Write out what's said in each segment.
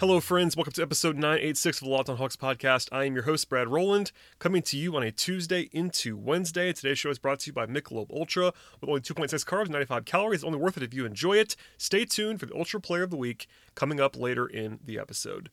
Hello, friends. Welcome to episode 986 of the Locked on Hawks podcast. I am your host, Brad Rowland, coming to you on a Tuesday into Wednesday. Today's show is brought to you by Michelob Ultra. With only 2.6 carbs, 95 calories, it's only worth it if you enjoy it. Stay tuned for the Ultra Player of the Week coming up later in the episode.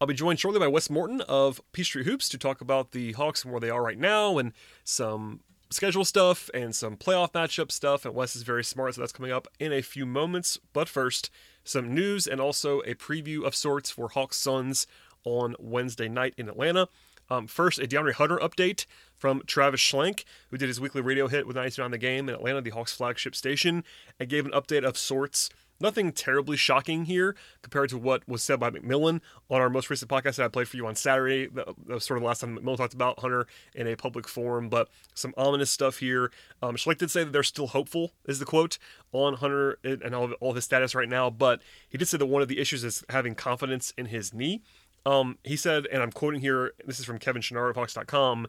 I'll be joined shortly by Wes Morton of Peachtree Hoops to talk about the Hawks and where they are right now and some schedule stuff and some playoff matchup stuff. And Wes is very smart, so that's coming up in a few moments. But first, some news and also a preview of sorts for Hawks Suns on Wednesday night in Atlanta. Um, first, a DeAndre Hunter update from Travis Schlenk, who did his weekly radio hit with 92 on the game in Atlanta, the Hawks flagship station, and gave an update of sorts Nothing terribly shocking here compared to what was said by McMillan on our most recent podcast that I played for you on Saturday. That was sort of the last time McMillan talked about Hunter in a public forum, but some ominous stuff here. Um, did say that they're still hopeful, is the quote, on Hunter and all of, all of his status right now, but he did say that one of the issues is having confidence in his knee. Um, he said, and I'm quoting here, this is from Kevin Chouinard of Hawks.com.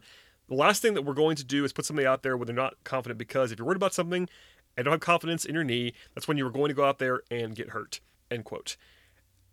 The last thing that we're going to do is put somebody out there where they're not confident because if you're worried about something, and don't have confidence in your knee, that's when you were going to go out there and get hurt. End quote.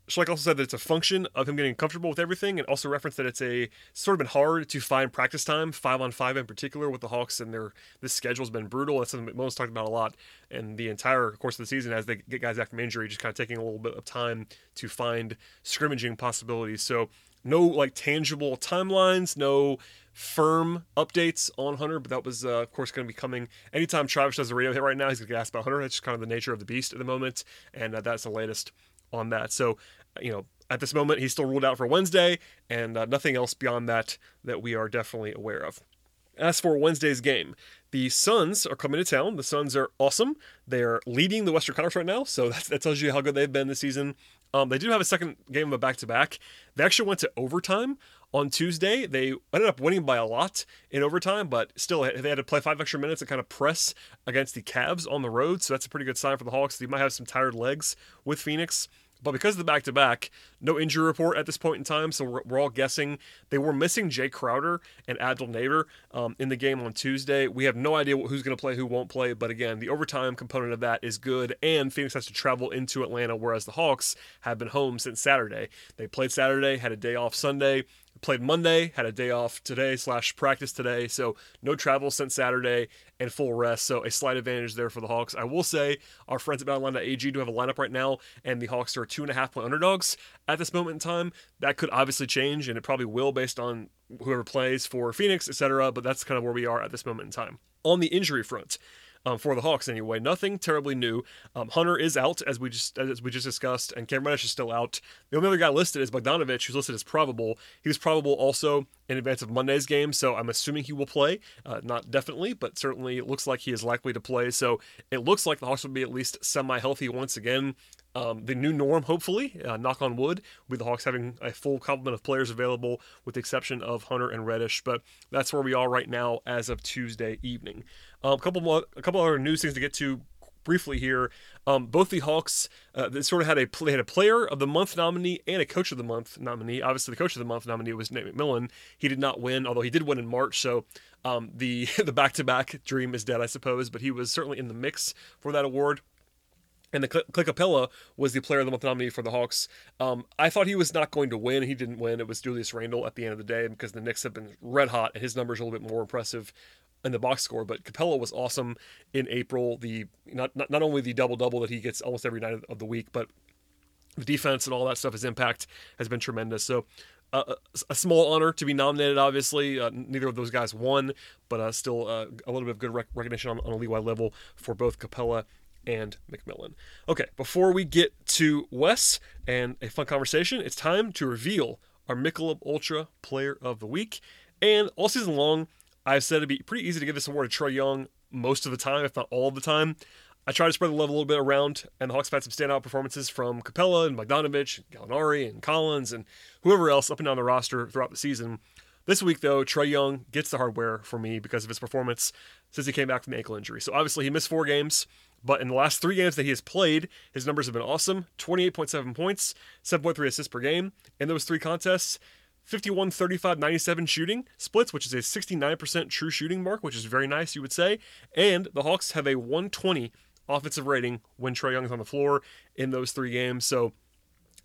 Schlenk also said that it's a function of him getting comfortable with everything, and also referenced that it's a sort of been hard to find practice time, five on five in particular, with the Hawks and their this schedule's been brutal. That's something McMillan's talked about a lot in the entire course of the season as they get guys back from injury, just kind of taking a little bit of time to find scrimmaging possibilities. So no like tangible timelines, no firm updates on Hunter, but that was, uh, of course, going to be coming anytime Travis does a radio hit right now. He's going to get asked about Hunter. That's just kind of the nature of the beast at the moment, and uh, that's the latest on that. So, you know, at this moment, he's still ruled out for Wednesday, and uh, nothing else beyond that that we are definitely aware of. As for Wednesday's game, the Suns are coming to town. The Suns are awesome. They're leading the Western Conference right now, so that tells you how good they've been this season. Um, they do have a second game of a back to back. They actually went to overtime on Tuesday. They ended up winning by a lot in overtime, but still they had to play five extra minutes and kind of press against the Cavs on the road. So that's a pretty good sign for the Hawks. They might have some tired legs with Phoenix. But because of the back to back, no injury report at this point in time, so we're, we're all guessing they were missing Jae Crowder and Abdel Nader um, in the game on Tuesday. We have no idea who's going to play, who won't play, but again, the overtime component of that is good, and Phoenix has to travel into Atlanta, whereas the Hawks have been home since Saturday. They played Saturday, had a day off Sunday played Monday, had a day off today slash practice today, so no travel since Saturday and full rest. So a slight advantage there for the Hawks. I will say our friends at BetOnline.ag do have a lineup right now, and the Hawks are two and a half point underdogs at this moment in time. That could obviously change, and it probably will based on whoever plays for Phoenix, etc. But that's kind of where we are at this moment in time. On the injury front, um, for the Hawks anyway. Nothing terribly new. Um, Hunter is out as we just as we just discussed, and Cam Reddish is still out. The only other guy listed is Bogdanovich, who's listed as probable. He was probable also in advance of Monday's game, so I'm assuming he will play. Uh, not definitely, but certainly it looks like he is likely to play. So it looks like the Hawks will be at least semi-healthy once again. Um, the new norm, hopefully, uh, knock on wood, with the Hawks having a full complement of players available, with the exception of Hunter and Reddish. But that's where we are right now as of Tuesday evening. Um, a couple more, a couple other news things to get to briefly here. Um, both the Hawks, uh, they sort of had a they had a Player of the Month nominee and a Coach of the Month nominee. Obviously, the Coach of the Month nominee was Nate McMillan. He did not win, although he did win in March. So um, the the back to back dream is dead, I suppose. But he was certainly in the mix for that award. And the Clint Capela was the player of the month nominee for the Hawks. Um, I thought he was not going to win. He didn't win. It was Julius Randle at the end of the day because the Knicks have been red hot, and his numbers are a little bit more impressive in the box score. But Capela was awesome in April. The not not, not only the double double that he gets almost every night of the week, but the defense and all that stuff. His impact has been tremendous. So. Uh, a small honor to be nominated. Obviously, uh, neither of those guys won, but uh, still uh, a little bit of good rec- recognition on, on a league-wide level for both Capela and McMillan. Okay, before we get to Wes and a fun conversation, it's time to reveal our Michelob Ultra Player of the Week. And all season long, I've said it'd be pretty easy to give this award to Trae Young most of the time, if not all the time. I try to spread the love a little bit around, and the Hawks have had some standout performances from Capela and Bogdanovich, and Gallinari and Collins and whoever else up and down the roster throughout the season. This week, though, Trae Young gets the hardware for me because of his performance since he came back from the ankle injury. So obviously, he missed four games, but in the last three games that he has played, his numbers have been awesome 28.7 points, 7.3 assists per game. In those three contests, 51 35 97 shooting splits, which is a 69% true shooting mark, which is very nice, you would say. And the Hawks have a 120 offensive rating when Trae Young is on the floor in those three games. So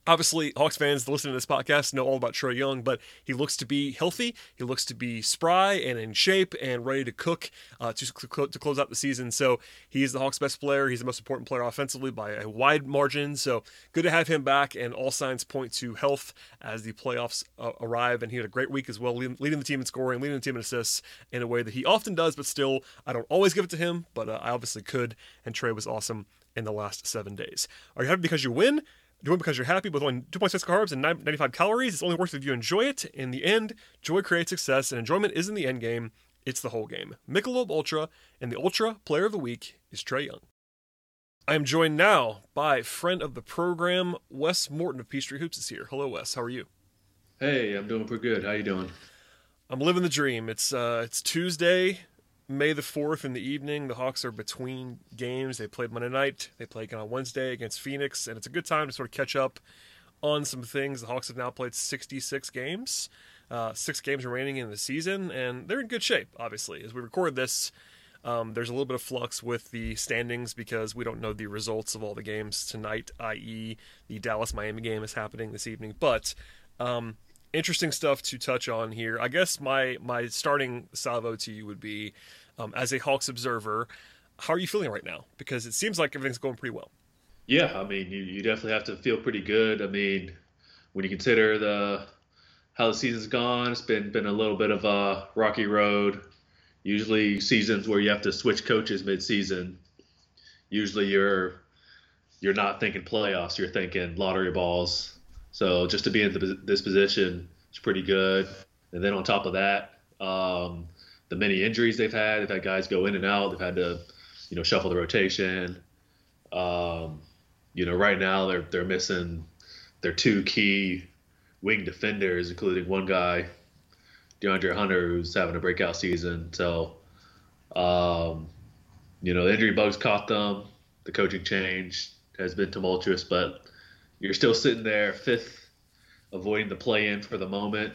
Obviously, Hawks fans listening to this podcast know all about Trae Young, but he looks to be healthy. He looks to be spry and in shape and ready to cook uh, to, to close out the season. So he's the Hawks' best player. He's the most important player offensively by a wide margin. So good to have him back, and all signs point to health as the playoffs uh, arrive. And he had a great week as well, leading, leading, the team in scoring, leading the team in assists in a way that he often does, but still, I don't always give it to him, but uh, I obviously could. And Trae was awesome in the last seven days. Are you happy because you win? Do it because you're happy with only 2.6 carbs and 95 calories. It's only worth it if you enjoy it. In the end, joy creates success, and enjoyment isn't the end game, it's the whole game. Michelob Ultra, and the Ultra Player of the Week is Trae Young. I am joined now by friend of the program, Wes Morton of Peachtree Hoops is here. Hello, Wes. How are you? Hey, I'm doing pretty good. How you doing? I'm living the dream. It's uh, it's Tuesday. May the 4th in the evening. The Hawks are between games. They played Monday night. They play again on Wednesday against Phoenix, and it's a good time to sort of catch up on some things. The Hawks have now played 66 games, uh, six games remaining in the season, and they're in good shape, obviously. As we record this, um, there's a little bit of flux with the standings because we don't know the results of all the games tonight, i.e., the Dallas Miami game is happening this evening. But um, interesting stuff to touch on here. I guess my my starting salvo to you would be, um, as a Hawks observer, how are you feeling right now? Because it seems like everything's going pretty well. Yeah, I mean, you, you definitely have to feel pretty good. I mean, when you consider the how the season's gone, it's been been a little bit of a rocky road. Usually, seasons where you have to switch coaches mid-season, usually you're you're not thinking playoffs, you're thinking lottery balls. So just to be in the, this position is pretty good. And then on top of that, um, the many injuries they've had, they've had guys go in and out. They've had to, you know, shuffle the rotation. Um, you know, right now they're they're missing their two key wing defenders, including one guy, DeAndre Hunter, who's having a breakout season. So, um, you know, the injury bugs caught them. The coaching change has been tumultuous, but you're still sitting there fifth, avoiding the play in for the moment.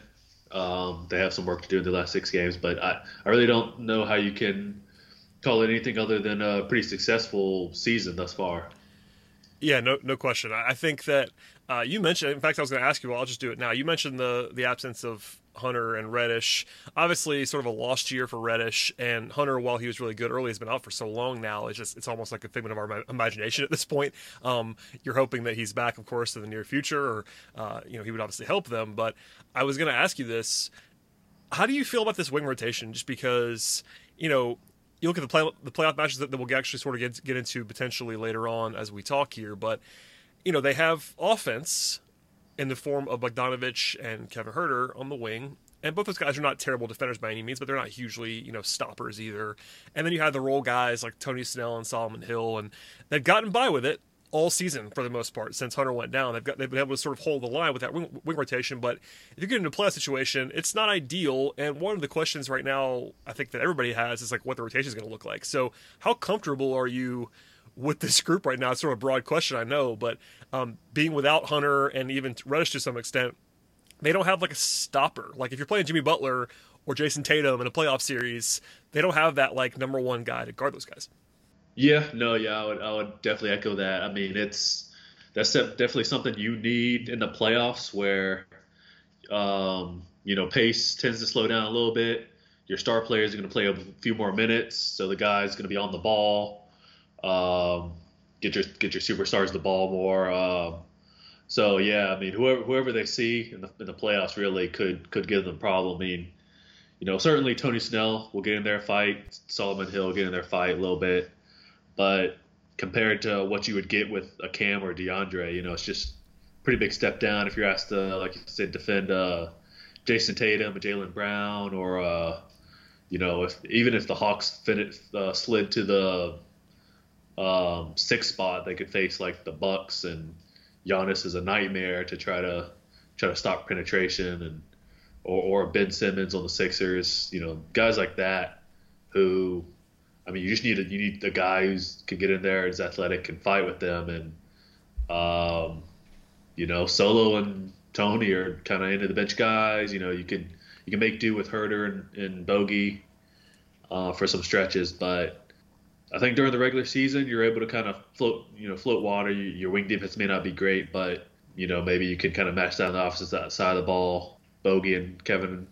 Um, they have some work to do in the last six games, but I, I really don't know how you can call it anything other than a pretty successful season thus far. Yeah, no, no question. I think that uh, you mentioned. In fact, I was going to ask you. Well, I'll just do it now. You mentioned the the absence of Hunter and Reddish. Obviously, sort of a lost year for Reddish and Hunter. While he was really good early, has been out for so long now. It's just it's almost like a figment of our imagination at this point. Um, you're hoping that he's back, of course, in the near future, or uh, you know he would obviously help them. But I was going to ask you this: How do you feel about this wing rotation? Just because you know you look at the play, the playoff matches that, that we'll actually sort of get get into potentially later on as we talk here, but you know they have offense in the form of Bogdanovich and Kevin Huerter on the wing. And both those guys are not terrible defenders by any means, but they're not hugely, you know, stoppers either. And then you have the role guys like Tony Snell and Solomon Hill, and they've gotten by with it all season for the most part since Hunter went down. They've got they've been able to sort of hold the line with that wing, wing rotation. But if you get into a playoff situation, it's not ideal. And one of the questions right now, I think that everybody has is like what the rotation is going to look like. So how comfortable are you? With this group right now? It's sort of a broad question, I know, but um, being without Hunter and even Reddish to some extent, they don't have like a stopper. Like if you're playing Jimmy Butler or Jayson Tatum in a playoff series, they don't have that like number one guy to guard those guys. Yeah, no, yeah, I would, I would definitely echo that. I mean, it's that's definitely something you need in the playoffs where, um, you know, pace tends to slow down a little bit. Your star players are going to play a few more minutes, so the guy's going to be on the ball. Um, get your get your superstars the ball more. Um, so yeah, I mean, whoever whoever they see in the in the playoffs really could could give them a problem. I mean, you know, certainly Tony Snell will get in their fight. Solomon Hill will get in their fight a little bit, but compared to what you would get with a Cam or DeAndre, you know, it's just pretty big step down if you're asked to, like you said, defend uh, Jayson Tatum, Jaylen Brown, or uh, you know, if even if the Hawks uh, slid to the um, sixth spot, they could face like the Bucks and Giannis is a nightmare to try to try to stop penetration and or, or Ben Simmons on the Sixers. You know, guys like that who, I mean, you just need a, you need a guy who's can get in there, is athletic, can fight with them, and um, you know, Solo and Tony are kind of into the bench guys. You know, you can you can make do with Huerter and, and Bogey uh, for some stretches, but I think during the regular season you're able to kind of float you know float water. You, your wing defense may not be great, but you know maybe you can kind of match down the opposite side of the ball. Bogey and Kevin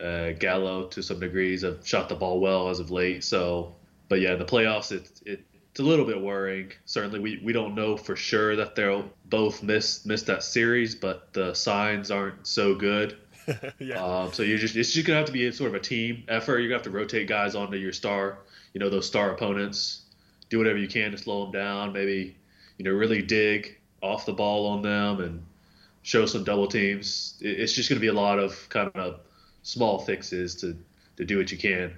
uh, Gallo to some degrees have shot the ball well as of late. So, but yeah, in the playoffs, it's it, it's a little bit worrying. Certainly, we, we don't know for sure that they'll both miss miss that series, but the signs aren't so good. yeah. Um, so you're just it's just gonna have to be a, sort of a team effort. You're gonna have to rotate guys onto your star, you know, those star opponents. Do whatever you can to slow them down. Maybe, you know, really dig off the ball on them and show some double teams. It's just gonna be a lot of kind of small fixes to to do what you can.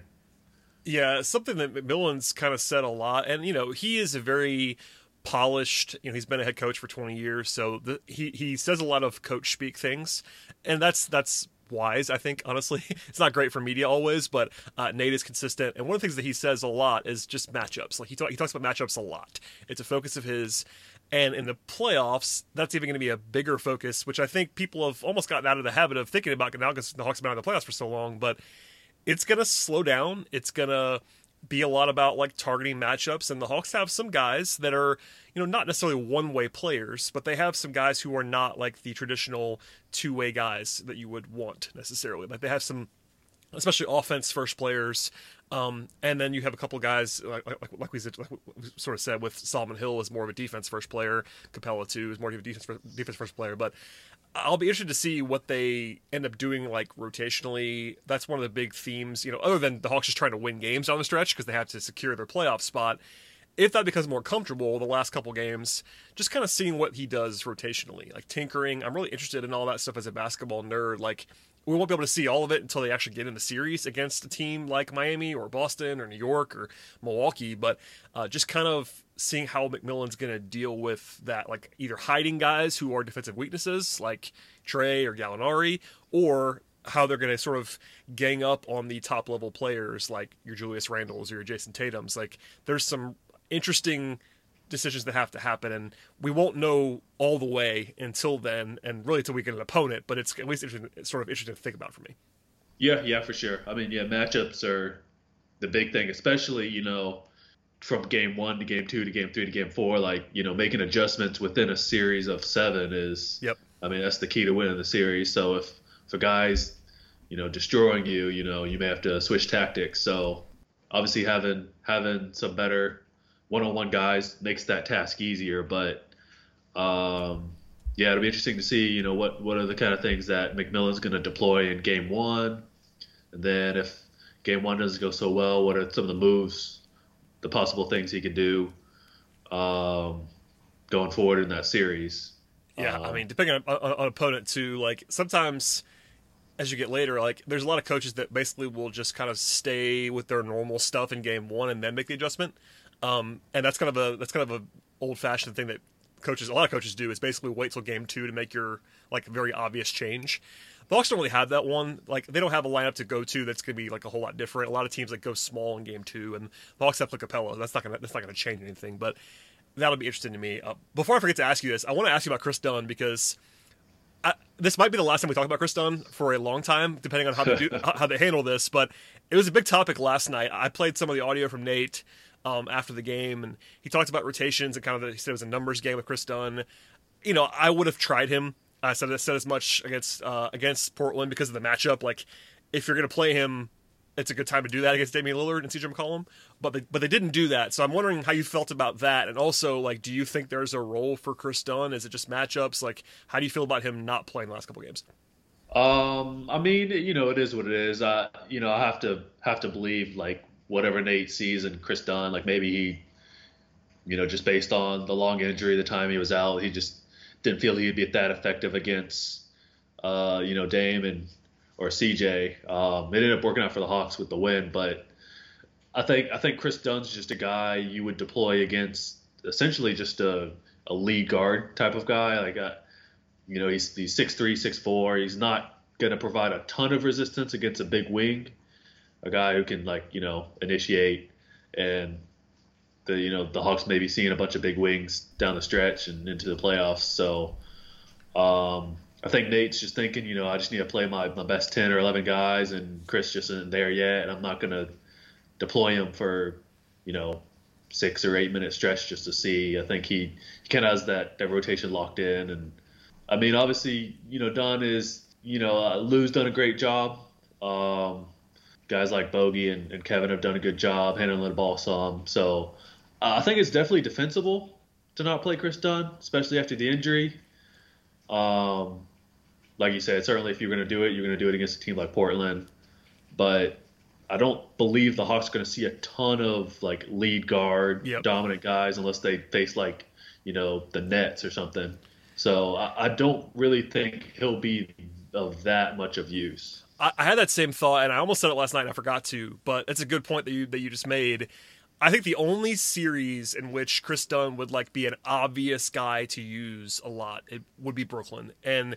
Yeah, something that McMillan's kind of said a lot, and you know, he is a very polished. You know, he's been a head coach for 20 years, so the, he he says a lot of coach speak things, and that's that's wise. I think honestly, it's not great for media always, but uh, Nate is consistent, and one of the things that he says a lot is just matchups. Like he talk, he talks about matchups a lot. It's a focus of his. And in the playoffs, that's even going to be a bigger focus, which I think people have almost gotten out of the habit of thinking about now because the Hawks have been out of the playoffs for so long. But it's going to slow down. It's going to be a lot about like targeting matchups and the Hawks have some guys that are, you know, not necessarily one-way players, but they have some guys who are not like the traditional two-way guys that you would want necessarily. Like they have some especially offense first players um, and then you have a couple guys like, like, like, we, like, we, sort of said with Solomon Hill is more of a defense first player, Capela too is more of a defense defense first player. But I'll be interested to see what they end up doing like rotationally. That's one of the big themes, you know, other than the Hawks just trying to win games down the stretch because they have to secure their playoff spot. If that becomes more comfortable, the last couple games, just kind of seeing what he does rotationally, like tinkering. I'm really interested in all that stuff as a basketball nerd. Like, we won't be able to see all of it until they actually get in the series against a team like Miami or Boston or New York or Milwaukee. But uh, just kind of seeing how McMillan's going to deal with that, like either hiding guys who are defensive weaknesses like Trae or Gallinari, or how they're going to sort of gang up on the top level players like your Julius Randles or your Jayson Tatum's. Like there's some interesting decisions that have to happen, and we won't know all the way until then, and really until we get an opponent. But it's at least it's sort of interesting to think about for me. Yeah, yeah, for sure. I mean, yeah, matchups are the big thing, especially you know from game one to game two to game three to game four. Like you know, making adjustments within a series of seven is. Yep. I mean, that's the key to winning the series. So if for guy's you know destroying you, you know, you may have to switch tactics. So obviously having having some better one-on-one guys makes that task easier. But um, yeah, it'll be interesting to see, you know, what what are the kind of things that McMillan's going to deploy in game one, and then if game one doesn't go so well, what are some of the moves, the possible things he could do um, going forward in that series. Yeah, um, I mean, depending on, on, on opponent too, like sometimes as you get later, like there's a lot of coaches that basically will just kind of stay with their normal stuff in game one and then make the adjustment. Um, and that's kind of a that's kind of a old fashioned thing that coaches a lot of coaches do is basically wait till game two to make your like very obvious change. The Hawks don't really have that one. Like they don't have a lineup to go to that's going to be like a whole lot different. A lot of teams like go small in game two, and the Hawks have Capela. That's not gonna that's not gonna change anything. But that'll be interesting to me. Uh, before I forget to ask you this, I want to ask you about Chris Dunn because I, this might be the last time we talk about Chris Dunn for a long time, depending on how they do how they handle this. But it was a big topic last night. I played some of the audio from Nate um, after the game, and he talked about rotations and kind of the, he said it was a numbers game with Chris Dunn. You know, I would have tried him. I said I said as much against uh, against Portland because of the matchup. Like, if you're going to play him, it's a good time to do that against Damian Lillard and CJ McCollum. But they, but they didn't do that. So I'm wondering how you felt about that, and also like, do you think there's a role for Chris Dunn? Is it just matchups? Like, how do you feel about him not playing the last couple games? Um, I mean, you know, it is what it is. I, you know, I have to have to believe like whatever Nate sees in Chris Dunn. Like maybe he, you know, just based on the long injury, the time he was out, he just didn't feel he'd be that effective against, uh, you know, Dame and or CJ. Um, it ended up working out for the Hawks with the win, but I think I think Chris Dunn's just a guy you would deploy against essentially just a, a lead guard type of guy. Like, a, uh, you know, he's he's six three, six four. He's not going to provide a ton of resistance against a big wing, a guy who can like you know initiate and the you know the Hawks may be seeing a bunch of big wings down the stretch and into the playoffs. So um, I think Nate's just thinking, you know, I just need to play my, my best ten or eleven guys, and Chris just isn't there yet, and I'm not to deploy him for you know six or eight minute stretch just to see. I think he, he kind of has that that rotation locked in, and I mean obviously you know Don is you know uh, Lou's done a great job. Um, guys like Bogey and, and Kevin have done a good job handling the ball some. So uh, I think it's definitely defensible to not play Chris Dunn, especially after the injury. Um, like you said, certainly if you're going to do it, you're going to do it against a team like Portland. But I don't believe the Hawks are going to see a ton of like lead guard, Yep. dominant guys unless they face like you know the Nets or something. So I, I don't really think he'll be of that much of use. I, had that same thought, and I almost said it last night. and I forgot to, but it's a good point that you that you just made. I think the only series in which Chris Dunn would like be an obvious guy to use a lot it would be Brooklyn, and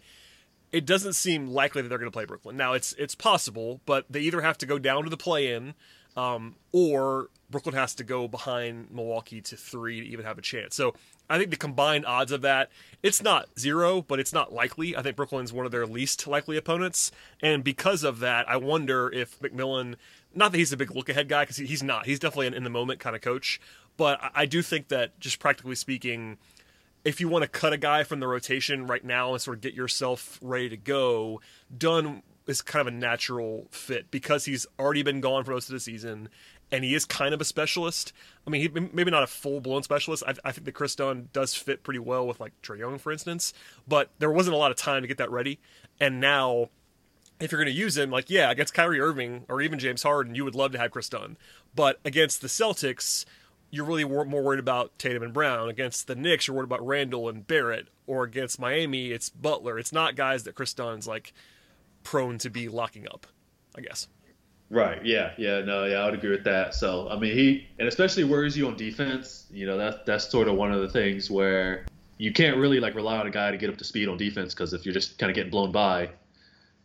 it doesn't seem likely that they're going to play Brooklyn. Now it's it's possible, but they either have to go down to the play-in, um, or Brooklyn has to go behind Milwaukee to three to even have a chance. So I think the combined odds of that it's not zero, but it's not likely. I think Brooklyn's one of their least likely opponents, and because of that, I wonder if McMillan. Not that he's a big look ahead guy because he's not. He's definitely an in the moment kind of coach, but I- do think that just practically speaking, if you want to cut a guy from the rotation right now and sort of get yourself ready to go, Dunn is kind of a natural fit because he's already been gone for most of the season and he is kind of a specialist. I mean, he, maybe not a full blown specialist. I, I think that Chris Dunn does fit pretty well with like Trae Young, for instance, but there wasn't a lot of time to get that ready. And now if you're going to use him, like, yeah, against Kyrie Irving or even James Harden, you would love to have Chris Dunn. But against the Celtics, you're really more worried about Tatum and Brown. Against the Knicks, you're worried about Randle and Barrett. Or against Miami, it's Butler. It's not guys that Chris Dunn's like prone to be locking up, I guess. Right. Yeah. Yeah. No. Yeah. I would agree with that. So I mean, he and especially worries you on defense. You know, that's that's sort of one of the things where you can't really like rely on a guy to get up to speed on defense because if you're just kind of getting blown by,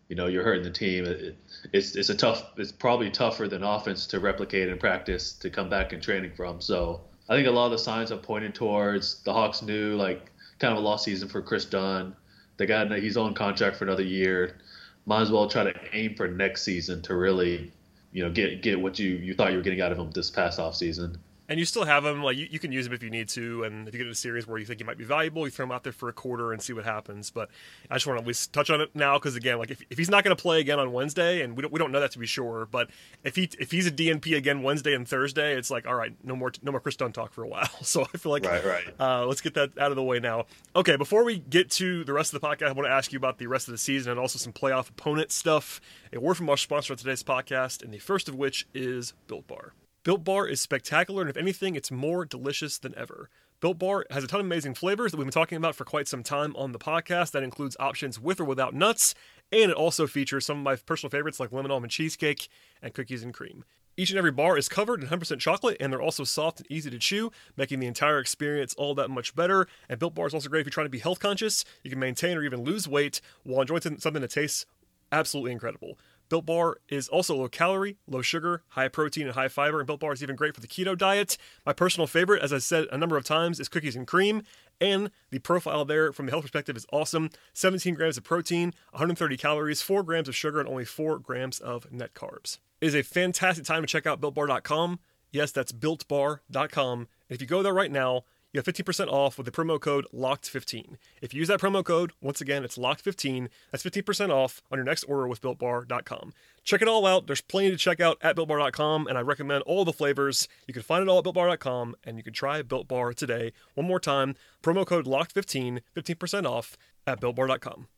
you know, you're hurting the team. It, it, it's it's a tough. It's probably tougher than offense to replicate in practice to come back in training from. So I think a lot of the signs are pointed towards the Hawks knew like kind of a lost season for Chris Dunn. They got he's on contract for another year. Might as well try to aim for next season to really, you know, get get what you you thought you were getting out of him this past off season. And you still have him, like, you, you can use him if you need to. And if you get in a series where you think he might be valuable, you throw him out there for a quarter and see what happens. But I just want to at least touch on it now because, again, like, if, if he's not going to play again on Wednesday, and we don't, we don't know that to be sure, but if he if he's a DNP again Wednesday and Thursday, it's like, all right, no more no more Chris Dunn talk for a while. So I feel like, Right, right. Uh, let's get that out of the way now. Okay, before we get to the rest of the podcast, I want to ask you about the rest of the season and also some playoff opponent stuff. A word from our sponsor on today's podcast, and the first of which is Built Bar. Built Bar is spectacular, and if anything, it's more delicious than ever. Built Bar has a ton of amazing flavors that we've been talking about for quite some time on the podcast. That includes options with or without nuts, and it also features some of my personal favorites like lemon almond cheesecake and cookies and cream. Each and every bar is covered in 100% chocolate, and they're also soft and easy to chew, making the entire experience all that much better. And Built Bar is also great if you're trying to be health conscious. You can maintain or even lose weight while enjoying something that tastes absolutely incredible. Built Bar is also low calorie, low sugar, high protein, and high fiber, and Built Bar is even great for the keto diet. My personal favorite, as I said a number of times, is cookies and cream, and the profile there from the health perspective is awesome 17 grams of protein, 130 calories, 4 grams of sugar, and only 4 grams of net carbs. It is a fantastic time to check out BuiltBar.com. Yes, that's BuiltBar.com. And if you go there right now, you have 15% off with the promo code LOCKED15. If you use that promo code, once again, it's LOCKED15. That's 15% off on your next order with BuiltBar.com. Check it all out. There's plenty to check out at BuiltBar.com, and I recommend all the flavors. You can find it all at BuiltBar.com, and you can try Built Bar today. One more time, promo code LOCKED15, 15% off at BuiltBar.com.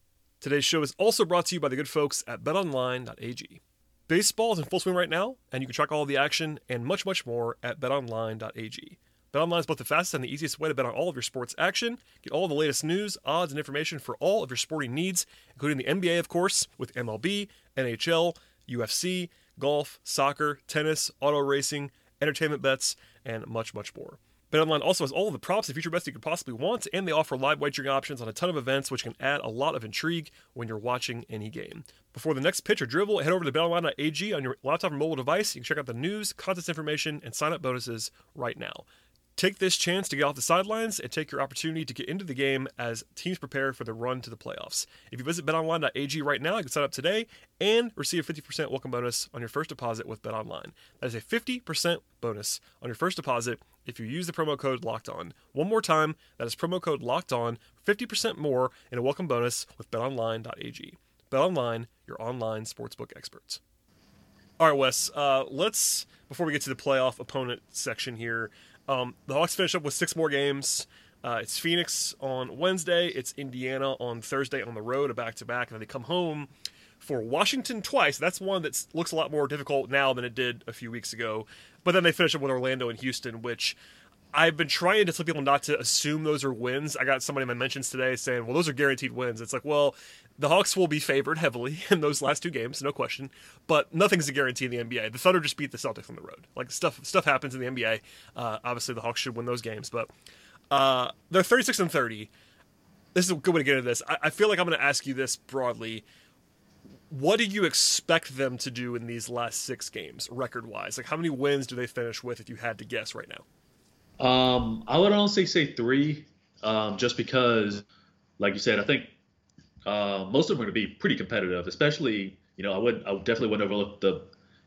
Today's show is also brought to you by the good folks at BetOnline.ag. Baseball is in full swing right now, and you can track all the action and much, much more at betonline.ag. BetOnline is both the fastest and the easiest way to bet on all of your sports action. Get all the latest news, odds, and information for all of your sporting needs, including the NBA, of course, with MLB, NHL, UFC, golf, soccer, tennis, auto racing, entertainment bets, and much, much more. BetOnline also has all of the props and future bets you could possibly want, and they offer live wagering options on a ton of events, which can add a lot of intrigue when you're watching any game. Before the next pitch or dribble, head over to betonline.ag on your laptop or mobile device. You can check out the news, contest information, and sign up bonuses right now. Take this chance to get off the sidelines and take your opportunity to get into the game as teams prepare for the run to the playoffs. If you visit betonline.ag right now, you can sign up today and receive a 50% welcome bonus on your first deposit with BetOnline. That is a 50% bonus on your first deposit if you use the promo code Locked On. One more time, that is promo code Locked On, 50% more in a welcome bonus with BetOnline.ag. BetOnline, your online sportsbook experts. All right, Wes. Uh, let's before we get to the playoff opponent section here. Um, the Hawks finish up with six more games. Uh, it's Phoenix on Wednesday. It's Indiana on Thursday on the road, a back to back, and then they come home for Washington twice. That's one that looks a lot more difficult now than it did a few weeks ago. But then they finish up with Orlando and Houston, which I've been trying to tell people not to assume those are wins. I got somebody in my mentions today saying, well, those are guaranteed wins. It's like, well, the Hawks will be favored heavily in those last two games, no question. But nothing's a guarantee in the NBA. The Thunder just beat the Celtics on the road. Like stuff stuff happens in the NBA. Uh, obviously, the Hawks should win those games, but uh, they're 36 and 30. This is a good way to get into this. I, I feel like I'm going to ask you this broadly. What do you expect them to do in these last six games, record wise? Like, how many wins do they finish with if you had to guess right now? Um, I would honestly say three, um, just because, like you said, I think uh, most of them are going to be pretty competitive. Especially, you know, I would I definitely wouldn't overlook the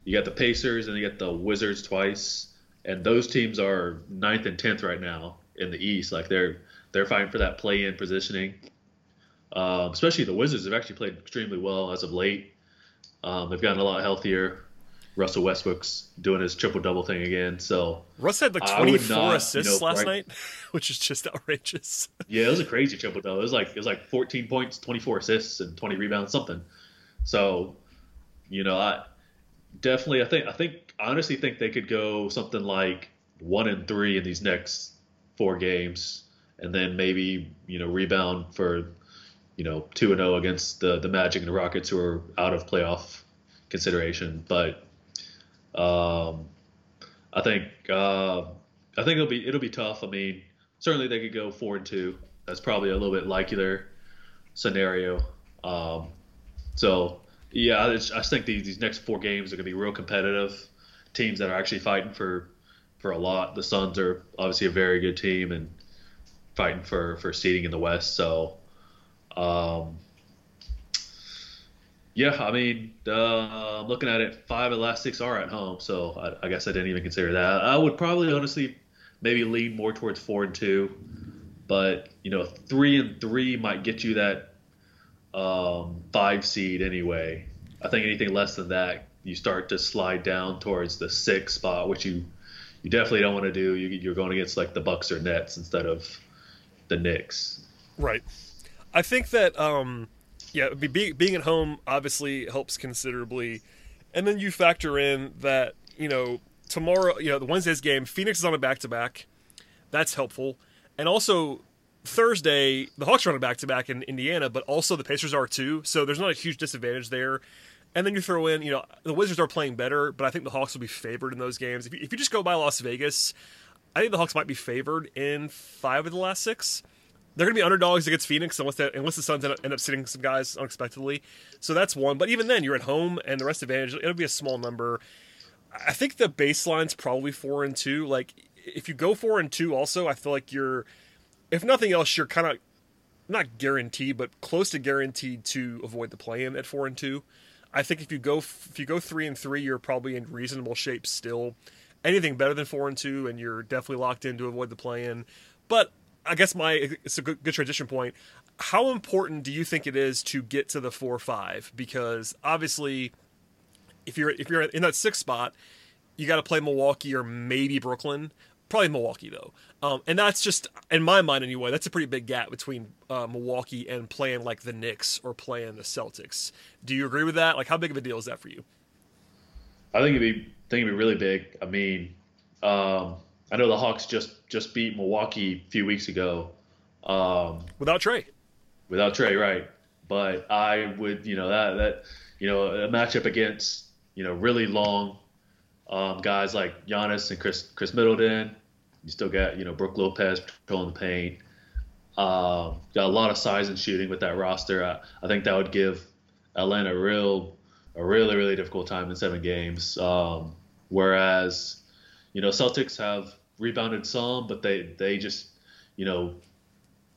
you got the Pacers and you got the Wizards twice, and those teams are ninth and tenth right now in the East. Like they're they're fighting for that play-in positioning. Um, especially the Wizards have actually played extremely well as of late. Um, they've gotten a lot healthier. Russell Westbrook's doing his triple double thing again. So Russ had like 24 not, assists you know, last right, night, which is just outrageous. Yeah, it was a crazy triple double. It was like it was like 14 points, 24 assists, and 20 rebounds, something. So, you know, I definitely, I think, I think, I honestly think they could go something like one and three in these next four games, and then maybe you know rebound for you know two and zero oh against the the Magic and the Rockets, who are out of playoff consideration, but um, I think uh, I think it'll be it'll be tough. I mean, certainly they could go four and two. That's probably a little bit likelier scenario. Um, so yeah, I just, think these, these next four games are going to be real competitive. Teams that are actually fighting for for a lot. The Suns are obviously a very good team and fighting for for seeding in the West. So um, yeah, I mean, uh, I'm looking at it. Five of the last six are at home, so I, I, guess I didn't even consider that. I would probably honestly maybe lean more towards four and two, but you know, three and three might get you that um, five seed anyway. I think anything less than that, you start to slide down towards the six spot, which you you definitely don't want to do. You, are going against like the Bucks or Nets instead of the Knicks. Right. I think that. Um yeah, being being at home obviously helps considerably, and then you factor in that you know tomorrow, you know the Wednesday's game, Phoenix is on a back to back, that's helpful, and also Thursday the Hawks are on a back to back in Indiana, but also the Pacers are too, so there's not a huge disadvantage there. And then you throw in, you know, the Wizards are playing better, but I think the Hawks will be favored in those games. If you, if you just go by Las Vegas, I think the Hawks might be favored in five of the last six they're going to be underdogs against Phoenix unless, unless the Suns end up, end up sitting some guys unexpectedly. So that's one. But even then, you're at home, and the rest advantage it'll be a small number. I think the baseline's probably four and two. Like if you go four and two, also I feel like you're, if nothing else, you're kind of not guaranteed, but close to guaranteed to avoid the play-in at four and two. I think if you go if you go three and three, you're probably in reasonable shape still. Anything better than four and two, and you're definitely locked in to avoid the play-in. But I guess my it's a good, good transition point. How important do you think it is to get to the four five? Because obviously, if you're if you're in that sixth spot, you got to play Milwaukee or maybe Brooklyn. Probably Milwaukee though, um, and that's just in my mind anyway. That's a pretty big gap between uh, Milwaukee and playing like the Knicks or playing the Celtics. Do you agree with that? Like, how big of a deal is that for you? I think it'd be think it'd be really big. I mean, um, I know the Hawks just just beat Milwaukee a few weeks ago. Um, without Trae. Without Trae, right? But I would, you know, that that you know a matchup against you know really long um, guys like Giannis and Chris Khris Middleton, You still got you know Brook Lopez patrolling the paint. Uh, got a lot of size and shooting with that roster. I, I think that would give Atlanta a real a really really difficult time in seven games. Um, whereas you know Celtics have rebounded some, but they they just you know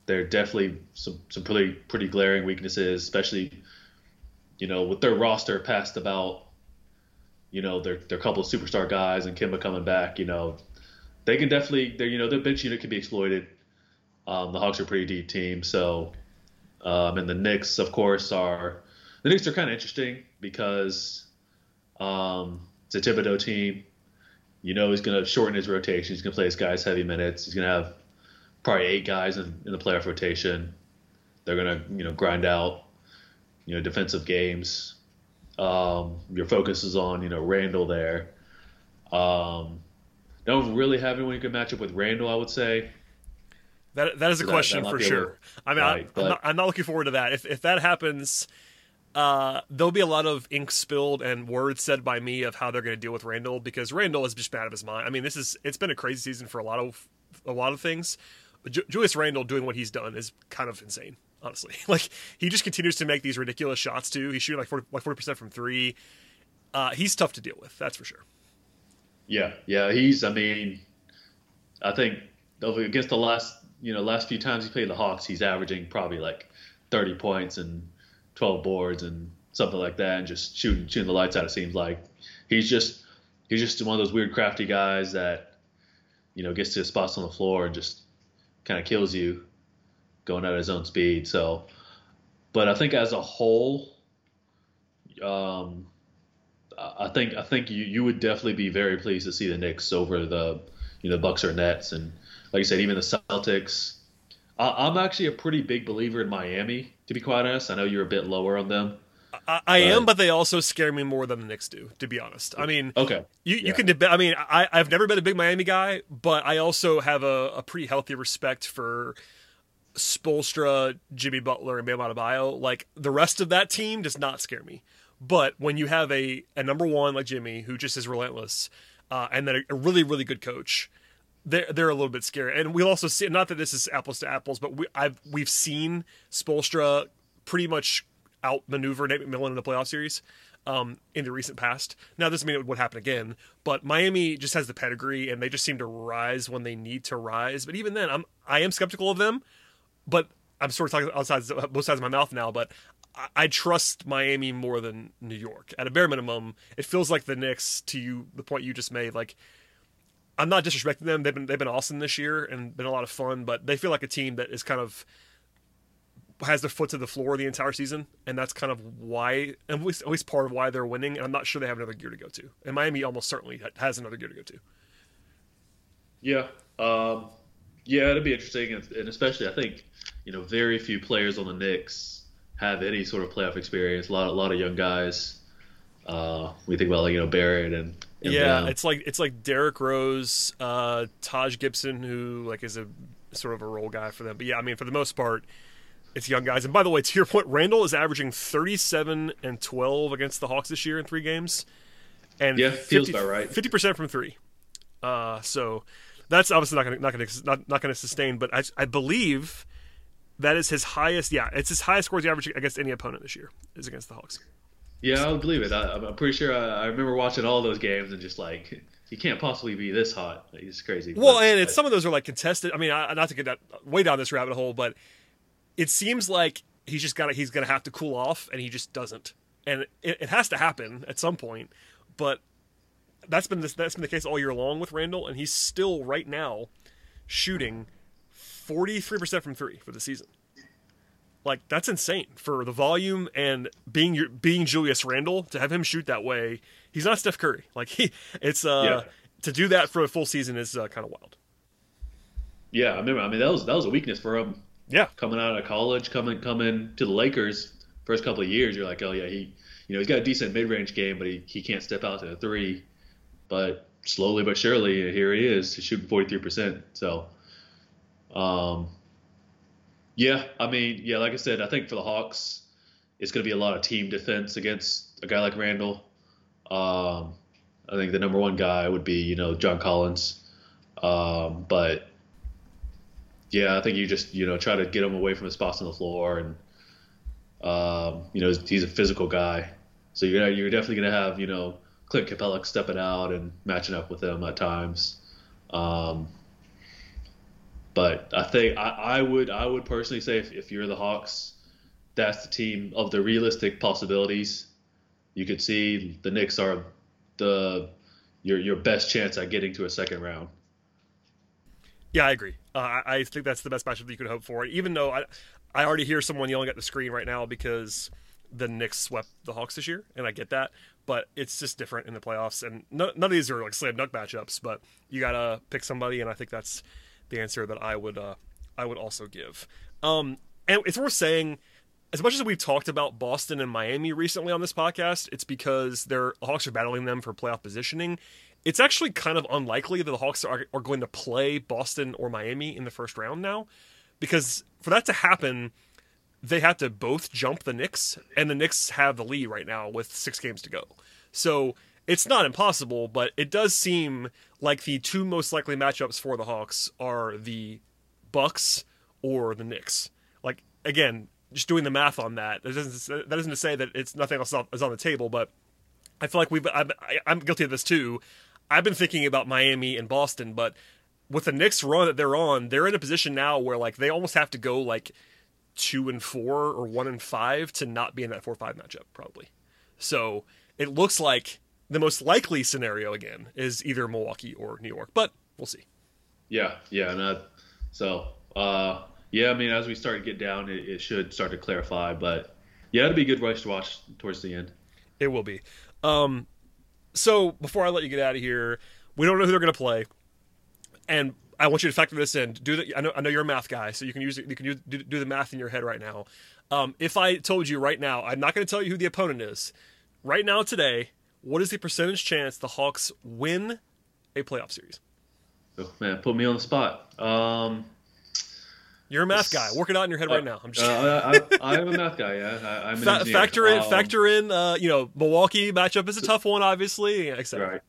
there are definitely some some pretty pretty glaring weaknesses, especially you know with their roster past about you know their their couple of superstar guys and Kemba coming back. You know they can definitely their you know their bench unit can be exploited. Um, the Hawks are a pretty deep team, so um, and the Knicks of course are the Knicks are kind of interesting because um, it's a Thibodeau team. You know he's going to shorten his rotation. He's going to play his guys heavy minutes. He's going to have probably eight guys in, in the playoff rotation. They're going to you know grind out you know defensive games. Um, your focus is on you know Randle there. Um, don't really have anyone you can match up with Randle. I would say. That that is a That- question that might for sure. I mean, right, I, am not, I'm not looking forward to that. If if that happens, uh, there'll be a lot of ink spilled and words said by me of how they're going to deal with Randle because Randle is just out of his mind. I mean, this is it's been a crazy season for a lot of a lot of things. Ju- Julius Randle doing what he's done is kind of insane, honestly. Like he just continues to make these ridiculous shots too. He's shooting like 40 like 40 percent from three. Uh, he's tough to deal with, that's for sure. Yeah, yeah, he's. I mean, I think against the last, you know, last few times he played the Hawks, he's averaging probably like 30 points and 12 boards and something like that, and just shooting shooting the lights out. It seems like he's just he's just one of those weird, crafty guys that you know gets to his spots on the floor and just kind of kills you going at his own speed. So, but I think as a whole, um, I think I think you, you would definitely be very pleased to see the Knicks over the you know Bucks or Nets and like I said even the Celtics. I, I'm actually a pretty big believer in Miami to be quite honest. I know you're a bit lower on them. I, I am, but they also scare me more than the Knicks do, to be honest. I mean, Okay. You you Yeah. can debate. I mean, I I've never been a big Miami guy, but I also have a, a pretty healthy respect for Spoelstra, Jimmy Butler, and Bam Adebayo. Like the rest of that team does not scare me. But when you have a a number one like Jimmy who just is relentless, uh, and then a, a really really good coach, they're they're a little bit scary. And we also see not that this is apples to apples, but we I've we've seen Spoelstra pretty much outmaneuver Nate McMillan in the playoff series um, in the recent past. Now, this doesn't mean it would happen again, but Miami just has the pedigree, and they just seem to rise when they need to rise. But even then, I'm I am skeptical of them. But I'm sort of talking outside both sides of my mouth now. But I, I trust Miami more than New York. At a bare minimum, it feels like the Knicks. To you, the point you just made, like I'm not disrespecting them. They've been they've been awesome this year and been a lot of fun. But they feel like a team that is kind of has their foot to the floor the entire season, and that's kind of why, at least, at least part of why they're winning. And I'm not sure they have another gear to go to. And Miami almost certainly has another gear to go to. Yeah. Um, yeah, it'd be interesting, and, and especially I think you know very few players on the Knicks have any sort of playoff experience. A lot, a lot of young guys. Uh, we think about like you know Barrett and, yeah, it's like it's like Derrick Rose, uh, Taj Gibson, who like is a sort of a role guy for them. But yeah, I mean for the most part, it's young guys. And by the way, to your point, Randle is averaging 37 and 12 against the Hawks this year in three games, and Yeah, feels about right. 50 percent from three. Uh, so that's obviously not going to not going to not, not going to sustain. But I, I believe that is his highest. Yeah, it's his highest scores he averaged against any opponent this year is against the Hawks. Yeah, I would believe it. I, I'm pretty sure I, I remember watching all those games and just like he can't possibly be this hot. Like, He's crazy. Well, But- and it's some of those are like contested. I mean, I, not to get that way down this rabbit hole, but it seems like he's just got he's going to have to cool off, and he just doesn't. And it, it has to happen at some point. But that's been this, that's been the case all year long with Randle, and he's still right now shooting forty three percent from three for the season. Like that's insane for the volume and being your being Julius Randle to have him shoot that way. He's not Steph Curry. Like he, it's uh Yeah. to do that for a full season is uh, kind of wild. yeah, I remember. I mean, that was that was a weakness for him Yeah, coming out of college, coming coming to the Lakers. First couple of years, you're like, oh yeah, he, you know, he's got a decent mid range game, but he, he can't step out to the three. But slowly but surely, here he is, shooting 43 percent. So, um, yeah, I mean, yeah, like I said, I think for the Hawks, it's going to be a lot of team defense against a guy like Randle. Um, I think the number one guy would be, you know, John Collins. Um, but yeah, I think you just you know try to get him away from his spots on the floor, and um, you know he's a physical guy, so you're you're definitely gonna have you know Clint Capela stepping out and matching up with him at times. Um, but I think I, I would I would personally say if, if you're the Hawks, that's the team of the realistic possibilities. You could see the Knicks are the your your best chance at getting to a second round. Yeah, I agree. Uh, I think that's the best matchup that you could hope for. Even though I, I already hear someone yelling at the screen right now because the Knicks swept the Hawks this year, and I get that. But it's just different in the playoffs, and none, none of these are like slam dunk matchups. But you gotta pick somebody, and I think that's the answer that I would uh, I would also give. Um, and it's worth saying, as much as we've talked about Boston and Miami recently on this podcast, it's because their Hawks are battling them for playoff positioning. It's actually kind of unlikely that the Hawks are, are going to play Boston or Miami in the first round now, because for that to happen, they have to both jump the Knicks, and the Knicks have the lead right now with six games to go. So it's not impossible, but it does seem like the two most likely matchups for the Hawks are the Bucks or the Knicks. Like again, just doing the math on that, that doesn't that isn't to say that it's nothing else is on the table, but I feel like we've I'm, I'm guilty of this too. I've been thinking about Miami and Boston, but with the Knicks run that they're on, they're in a position now where like they almost have to go like two and four or one and five to not be in that four five matchup probably. So it looks like the most likely scenario again is either Milwaukee or New York, but we'll see. Yeah, yeah, and so uh, yeah, I mean, as we start to get down, it, it, should start to clarify. But yeah, it'll be a good race to watch towards the end. It will be. Um, so before I let you get out of here, we don't know who they're going to play, and I want you to factor this in. Do the, I know I know you're a math guy, so you can use you can use, do, do the math in your head right now. Um, if I told you right now, I'm not going to tell you who the opponent is. Right now, today, what is the percentage chance the Hawks win a playoff series? Oh man, put me on the spot. Um, you're a math guy. Work it out in your head uh, right now. I'm just. Uh, I, I, am a math guy. Yeah, I, am Fa- factor in, um, factor in. Uh, you know, Milwaukee matchup is a tough one, obviously, etc. Right.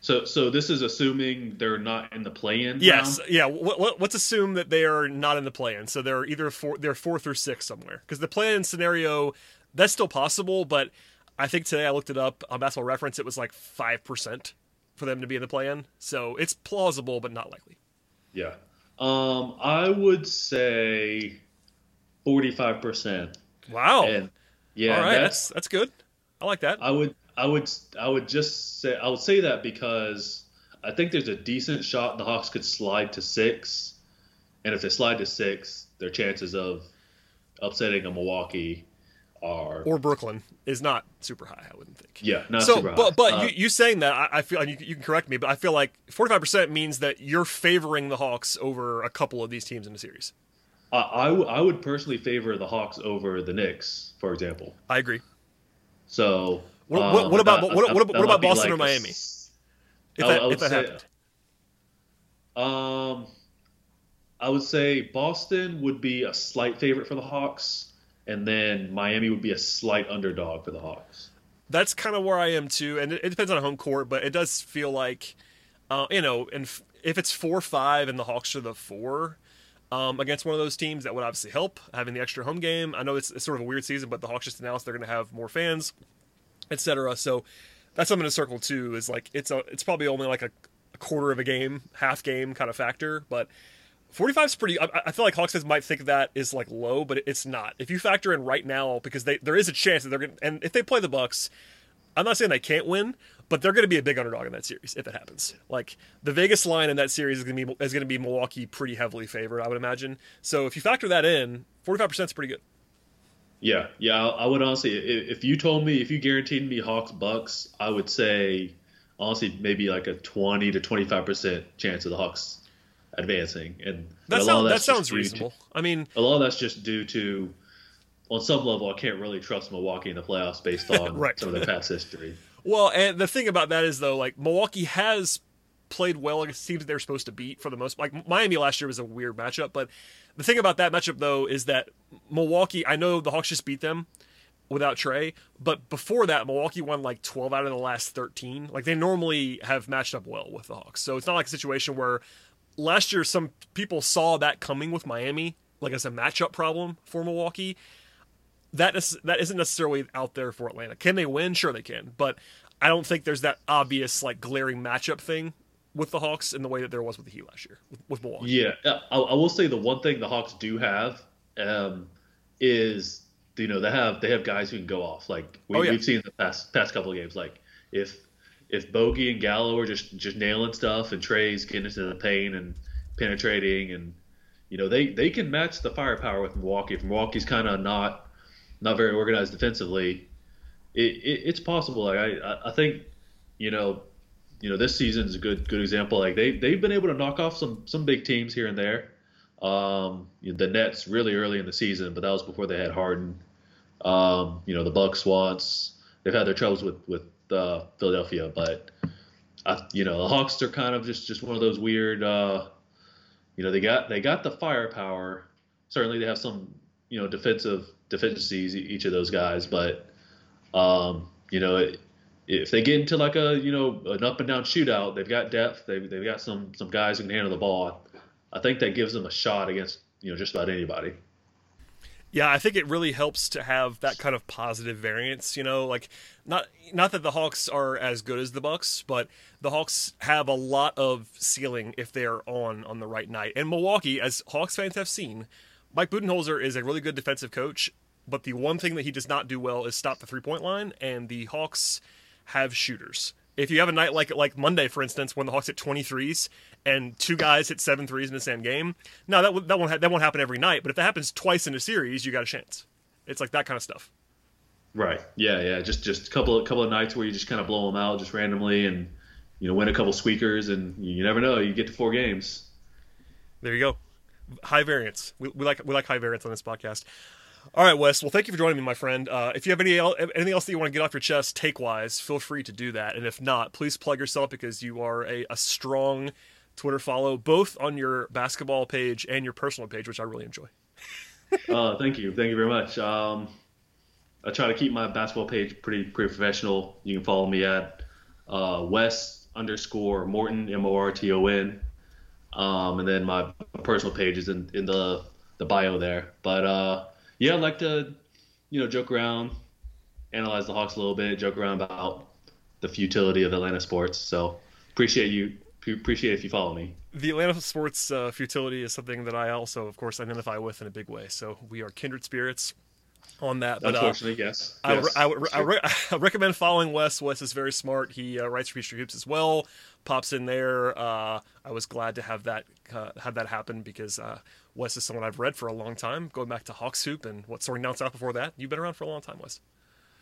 So, so this is assuming they're not in the play-in. Yes, round? yeah. What, what, let's assume that they are not in the play-in. So they're either four, they're fourth or sixth somewhere. Because the play-in scenario, that's still possible. But I think today I looked it up on Basketball Reference. It was like five percent for them to be in the play-in. So it's plausible, but not likely. Yeah. Um, I would say forty-five percent. Wow. And yeah, all right, that's, that's that's good. I like that. I would I would I would just say I would say that because I think there's a decent shot the Hawks could slide to six, and if they slide to six, their chances of upsetting a Milwaukee are or Brooklyn is not super high. I wouldn't think. Yeah, not so, super high. But but uh, you, you saying that I, I feel and you, you, can correct me, but I feel like 45 percent means that you're favoring the Hawks over a couple of these teams in the series. I, I, w- I would personally favor the Hawks over the Knicks, for example. I agree. So what, um, what, what about that, what, what, what, about Boston like or Miami? If that, if that say, happened. Um, I would say Boston would be a slight favorite for the Hawks and then Miami would be a slight underdog for the Hawks. That's kind of where I am too, and it, it depends on home court, but it does feel like, uh, you know, and if it's four five and the Hawks are the four. Um, against one of those teams, that would obviously help having the extra home game. I know it's, it's sort of a weird season, but the Hawks just announced they're going to have more fans, etc. So that's something to circle too. Is like it's a it's probably only like a, a quarter of a game, half game kind of factor, but 45 is pretty. I, I, feel like Hawks fans might think that is like low, but it's not. If you factor in right now, because they there is a chance that they're going to, and if they play the Bucks, I'm not saying they can't win, but they're going to be a big underdog in that series if it happens. Like the Vegas line in that series is going to be is going to be Milwaukee pretty heavily favored, I would imagine. So if you factor that in, 45 percent is pretty good. Yeah, yeah. I would honestly, if you told me, if you guaranteed me Hawks Bucks, I would say honestly maybe like a 20 to 25 percent chance of the Hawks advancing, and that, sound, that sounds reasonable. To, I mean, a lot of that's just due to, on some level, I can't really trust Milwaukee in the playoffs based on right. some of their past history. Well, and the thing about that is though, like Milwaukee has played well against teams they're supposed to beat for the most. Like Miami last year was a weird matchup, but the thing about that matchup though is that Milwaukee, I know the Hawks just beat them, without Trae. But before that, Milwaukee won like 12 out of the last 13. Like they normally have matched up well with the Hawks. So it's not like a situation where last year some people saw that coming with Miami, like as a matchup problem for Milwaukee. That is that isn't necessarily out there for Atlanta. Can they win? Sure they can, but I don't think there's that obvious like glaring matchup thing with the Hawks in the way that there was with the Heat last year with, with Milwaukee. Yeah, I, I, will say the one thing the Hawks do have um, is you know they have they have guys who can go off. Like we, Oh, yeah. we've seen the past past couple of games. Like if if Bogi and Gallo are just just nailing stuff and Trae's getting into the paint and penetrating and you know they they can match the firepower with Milwaukee. If Milwaukee's kind of not not very organized defensively, it, it it's possible. Like I I- think you know you know this season's a good good example. Like they they've been able to knock off some some big teams here and there. Um, you know, the Nets really early in the season, but that was before they had Harden. Um, you know, the Bucks once they've had their troubles with with uh, Philadelphia, but I, you know the Hawks are kind of just just one of those weird. Uh, you know, they got they got the firepower. Certainly, they have some you know defensive deficiencies each of those guys, but um, you know. It, if they get into like a you know an up and down shootout, they've got depth. They've, they've got some some guys who can handle the ball. I think that gives them a shot against you know just about anybody. Yeah, I think it really helps to have that kind of positive variance, you know, like not not that the Hawks are as good as the Bucks, but the Hawks have a lot of ceiling if they're on on the right night. And Milwaukee, as Hawks fans have seen, Mike Budenholzer is a really good defensive coach, but the one thing that he does not do well is stop the three-point line and the Hawks have shooters. If you have a night like like Monday, for instance, when the Hawks hit 23s and two guys hit seven threes in the same game, no, that w- that won't ha- that won't happen every night. But if that happens twice in a series, you got a chance. It's like that kind of stuff. Right. Yeah. Yeah. Just just a couple of couple of nights where you just kind of blow them out just randomly and you know win a couple squeakers and you never know you get to four games. There you go. High variance. We, we like we like high variance on this podcast. All right, Wes. Well, thank you for joining me, my friend. Uh, if you have any el- anything else that you want to get off your chest, take wise, feel free to do that. And if not, please plug yourself because you are a, a strong Twitter follow, both on your basketball page and your personal page, which I really enjoy. Uh, thank you. Thank you very much. Um, I try to keep my basketball page pretty pretty professional. You can follow me at uh, Wes underscore Morton M O R T O N, um, and then my personal page is in, in the the bio there. But uh, yeah, I'd like to you know joke around, analyze the Hawks a little bit, joke around about the futility of Atlanta sports. So appreciate you appreciate if you follow me. The Atlanta sports uh, futility is something that I also, of course, identify with in a big way. So we are kindred spirits on that. But uh, Unfortunately, yes. I, yes. I, I, re- I recommend following Wes. Wes is very smart. He uh, writes for Peachtree Hoops as well. Pops in there. Uh, I was glad to have that uh, have that happen because uh, Wes is someone I've read for a long time, going back to Hawks Hoop and what Soaring Down South before that. You've been around for a long time, Wes.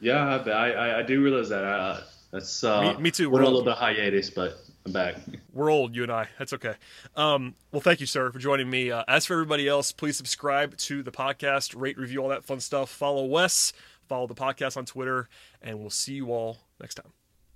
Yeah, I, I, I do realize that. Uh, that's uh, Me- me too. We're on a little bit hiatus, but I'm back. We're old, you and I. That's okay. Um, well, thank you, sir, for joining me. Uh, as for everybody else, please subscribe to the podcast, rate, review, all that fun stuff. Follow Wes, follow the podcast on Twitter, and we'll see you all next time.